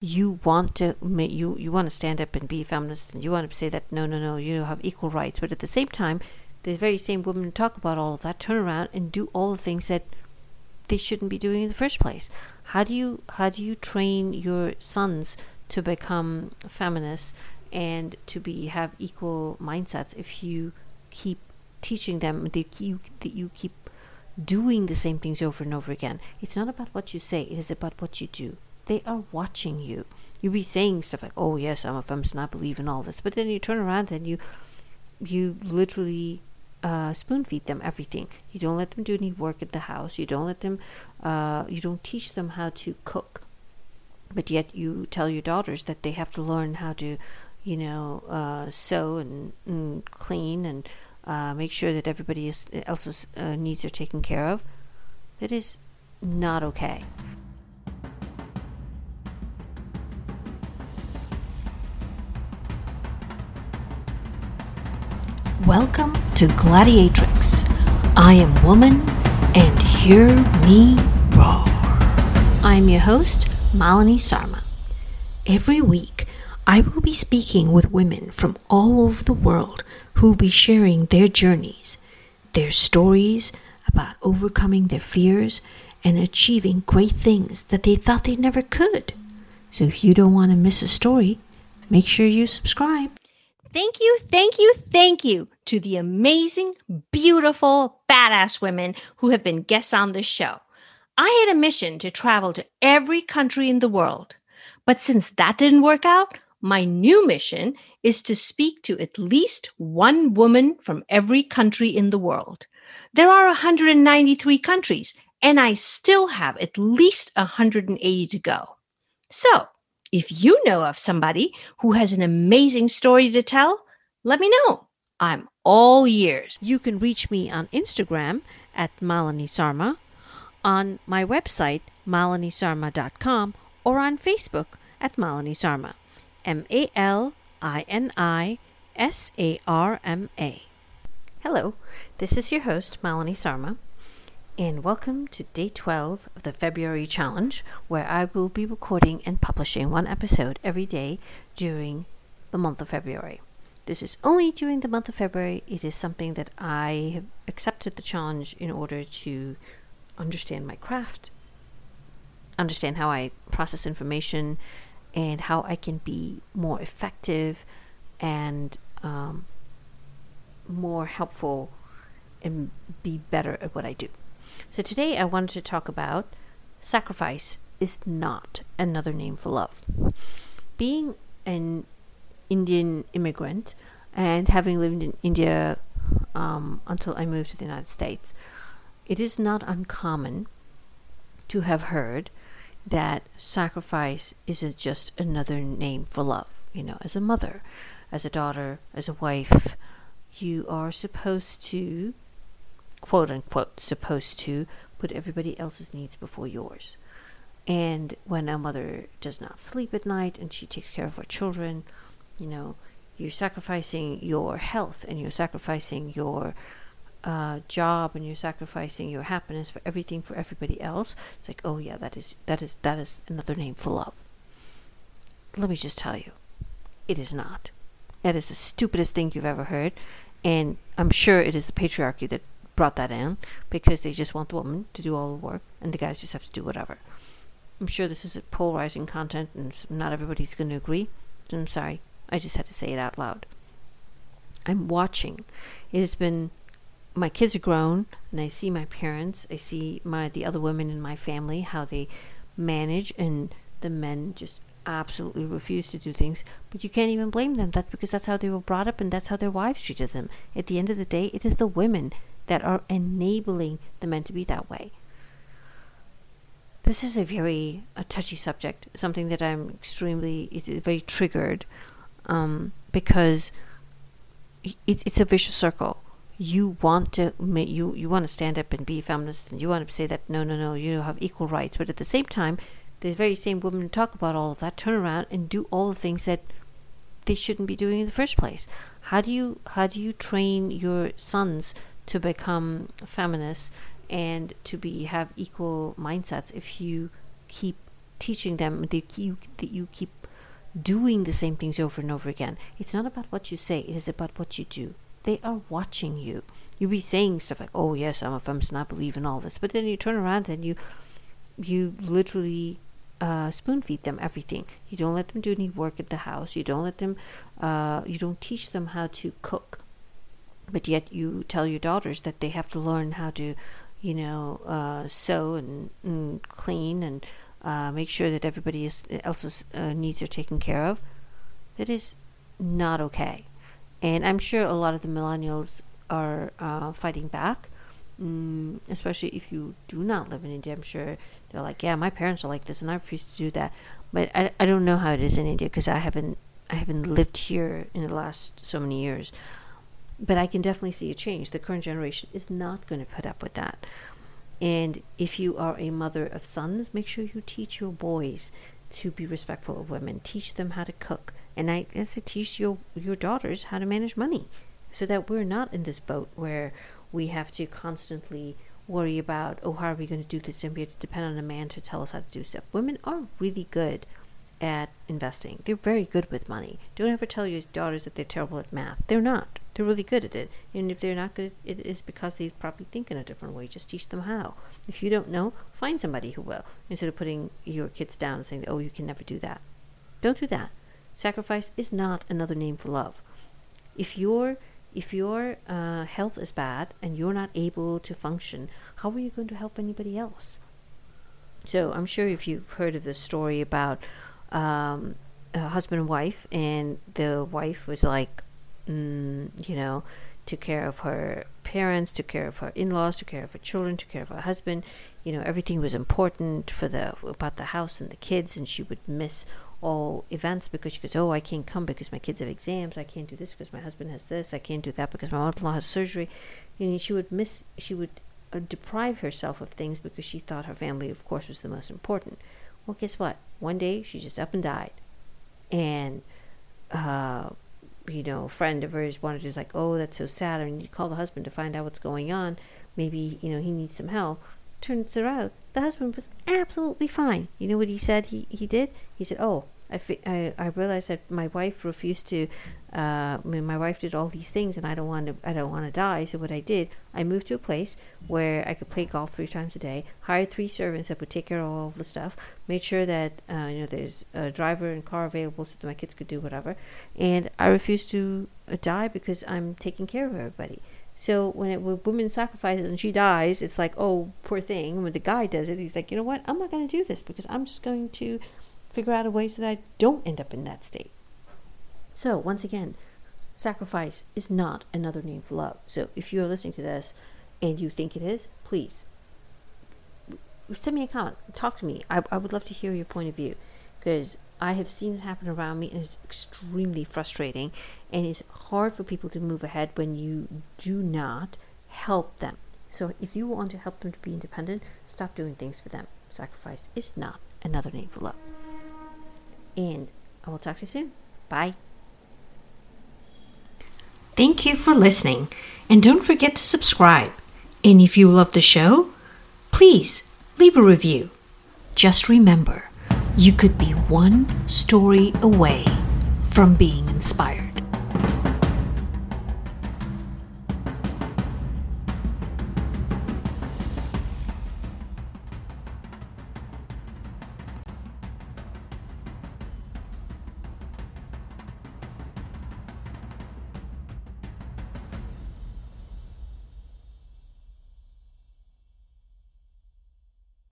you want to make you you want to stand up and be a feminist and you want to say that no no no you have equal rights. But at the same time the very same women talk about all of that turn around and do all the things that they shouldn't be doing in the first place. How do you how do you train your sons to become feminists and to be have equal mindsets if you keep teaching them that you that you keep doing the same things over and over again? It's not about what you say it is about what you do they are watching you. You be saying stuff like, "Oh yes, I'm a feminist and I believe in all this," but then you turn around and you you literally uh, spoon feed them everything. You don't let them do any work at the house. You don't let them. Uh, you don't teach them how to cook, but yet you tell your daughters that they have to learn how to, you know, uh, sew and, and, clean and uh, make sure that everybody else's uh, needs are taken care of. That is not okay. Welcome to Gladiatrix. I am woman, and hear me roar. I'm your host, Malini Sarma. Every week, I will be speaking with women from all over the world who will be sharing their journeys, their stories about overcoming their fears and achieving great things that they thought they never could. So if you don't want to miss a story, make sure you subscribe. Thank you, thank you, thank you to the amazing, beautiful, badass women who have been guests on this show. I had a mission to travel to every country in the world. But since that didn't work out, my new mission is to speak to at least one woman from every country in the world. There are 193 countries, and I still have at least 180 to go. So, if you know of somebody who has an amazing story to tell, let me know. I'm all ears. You can reach me on Instagram at Malini Sarma, on my website, malinisarma.com, or on Facebook at Malini Sarma. M A L I N I S A R M A. Hello, this is your host, Malini Sarma and welcome to day 12 of the February challenge, where I will be recording and publishing one episode every day during the month of February. This is only during the month of February. It is something that I have accepted the challenge in order to understand my craft, understand how I process information, and how I can be more effective and um, more helpful and be better at what I do. So today I wanted to talk about sacrifice is not another name for love. Being an Indian immigrant and having lived in India um, until I moved to the United States, it is not uncommon to have heard that sacrifice is a, just another name for love. You know, as a mother, as a daughter, as a wife, you are supposed to quote unquote supposed to put everybody else's needs before yours. And when a mother does not sleep at night and she takes care of her children, you know, you're sacrificing your health and you're sacrificing your uh, job and you're sacrificing your happiness for everything for everybody else. It's like, oh yeah, that is that is that is another name for love. Let me just tell you, it is not. That is the stupidest thing you've ever heard, and I'm sure it is the patriarchy that brought that in because they just want the woman to do all the work and the guys just have to do whatever. I'm sure this is a polarizing content and not everybody's going to agree. I'm sorry. I just had to say it out loud. I'm watching. It has been my kids are grown and I see my parents, I see my the other women in my family how they manage and the men just absolutely refuse to do things, but you can't even blame them. That's because that's how they were brought up and that's how their wives treated them. At the end of the day, it is the women that are enabling the men to be that way. This is a very a touchy subject, something that I'm extremely very triggered um, because it, it's a vicious circle. You want to you you want to stand up and be feminist, and you want to say that no, no, no, you have equal rights, but at the same time, the very same women talk about all of that, turn around and do all the things that they shouldn't be doing in the first place. How do you how do you train your sons to become feminists and to be have equal mindsets if you keep teaching them that you, that you keep doing the same things over and over again. It's not about what you say, it is about what you do. They are watching you. You be saying stuff like, "Oh yes, I'm a feminist, and I believe in all this," but then you turn around and you, you literally uh, spoon feed them everything. You don't let them do any work at the house. You don't let them. Uh, you don't teach them how to cook. But yet you tell your daughters that they have to learn how to, you know, uh, sew and, and, clean and uh, make sure that everybody else's uh, needs are taken care of. That is not okay. And I'm sure a lot of the millennials are uh, fighting back. Mm, especially if you do not live in India, I'm sure they're like, yeah, my parents are like this, and I refuse to do that. But I, I don't know how it is in India because I haven't I haven't lived here in the last so many years. But I can definitely see a change. The current generation is not going to put up with that. And if you are a mother of sons, make sure you teach your boys to be respectful of women. Teach them how to cook. And I guess to teach your your daughters how to manage money. So that we're not in this boat where we have to constantly worry about, oh, how are we going to do this? And we have to depend on a man to tell us how to do stuff. Women are really good at investing. They're very good with money. Don't ever tell your daughters that they're terrible at math. They're not. They're really good at it. And if they're not good, it is because they probably think in a different way. Just teach them how. If you don't know, find somebody who will. Instead of putting your kids down and saying, oh, you can never do that. Don't do that. Sacrifice is not another name for love. If you're if your uh, health is bad and you're not able to function, how are you going to help anybody else? So I'm sure if you've heard of the story about um, a husband and wife, and the wife was like, mm, you know, took care of her parents, took care of her in-laws, took care of her children, took care of her husband. You know, everything was important for the about the house and the kids, and she would miss all events because she goes, Oh, I can't come because my kids have exams. I can't do this because my husband has this. I can't do that because my mother in law has surgery. You know, she would miss, she would uh, deprive herself of things because she thought her family, of course, was the most important. Well, guess what? One day she just up and died. And, uh, you know, friend of hers wanted to, like, oh, that's so sad. Need to call the husband to find out what's going on. Maybe, you know, he needs some help. Turns out the husband was absolutely fine. You know what he said he, he did? He said, Oh, I, fi- I, I realized that my wife refused to. Uh, I mean, my wife did all these things, and I don't want to. I don't want to die. So what I did, I moved to a place where I could play golf three times a day. Hired three servants that would take care of all the stuff. Made sure that uh, you know there's a driver and car available so that my kids could do whatever. And I refused to uh, die because I'm taking care of everybody. So when it woman sacrifices and she dies, it's like, oh, poor thing. When the guy does it, he's like, you know what? I'm not going to do this because I'm just going to figure out a way so that I don't end up in that state. So once again, sacrifice is not another name for love. So if you're listening to this and you think it is, please send me a comment. Talk to me. I, I would love to hear your point of view because I have seen it happen around me and it's extremely frustrating and it's hard for people to move ahead when you do not help them. So if you want to help them to be independent, stop doing things for them. Sacrifice is not another name for love. And I will talk to you soon. Bye. Thank you for listening. And don't forget to subscribe. And if you love the show, please leave a review. Just remember, you could be one story away from being inspired.